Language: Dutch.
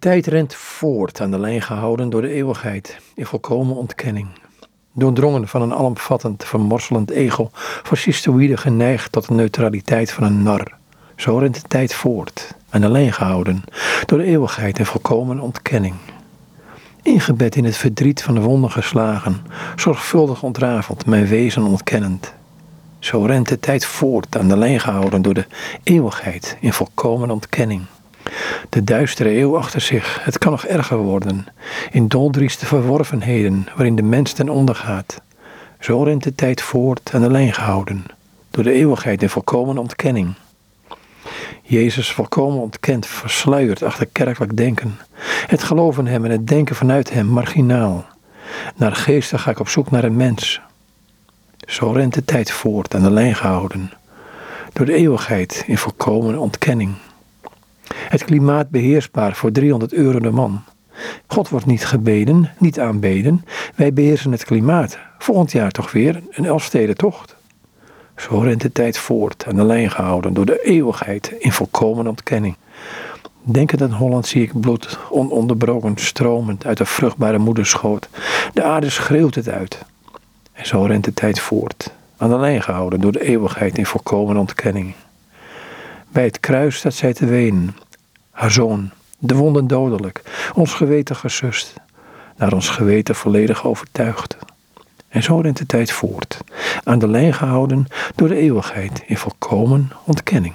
tijd rent voort, aan de lijn gehouden door de eeuwigheid, in volkomen ontkenning. Doordrongen van een alomvattend, vermorselend ego, fascistoïde geneigd tot de neutraliteit van een nar. Zo rent de tijd voort, aan de lijn gehouden door de eeuwigheid in volkomen ontkenning. Ingebed in het verdriet van de wonden geslagen, zorgvuldig ontrafeld, mijn wezen ontkennend. Zo rent de tijd voort, aan de lijn gehouden door de eeuwigheid in volkomen ontkenning. De duistere eeuw achter zich, het kan nog erger worden, in doldrieste verworvenheden waarin de mens ten onder gaat. Zo rent de tijd voort, de lijn gehouden, door de eeuwigheid in volkomen ontkenning. Jezus volkomen ontkend, versluierd achter kerkelijk denken. Het geloven hem en het denken vanuit hem marginaal. Naar geesten ga ik op zoek naar een mens. Zo rent de tijd voort de lijn gehouden. Door de eeuwigheid in volkomen ontkenning. Het klimaat beheersbaar voor 300 euro de man. God wordt niet gebeden, niet aanbeden. Wij beheersen het klimaat. Volgend jaar toch weer een Elfsteden tocht. Zo rent de tijd voort, aan de lijn gehouden door de eeuwigheid in volkomen ontkenning. Denkend aan Holland zie ik bloed ononderbroken stromend uit de vruchtbare moederschoot. De aarde schreeuwt het uit. En zo rent de tijd voort, aan de lijn gehouden door de eeuwigheid in volkomen ontkenning. Bij het kruis staat zij te wenen. Haar zoon, de wonden dodelijk, ons geweten gesust, naar ons geweten volledig overtuigd. En zo rent de tijd voort, aan de lijn gehouden door de eeuwigheid in volkomen ontkenning.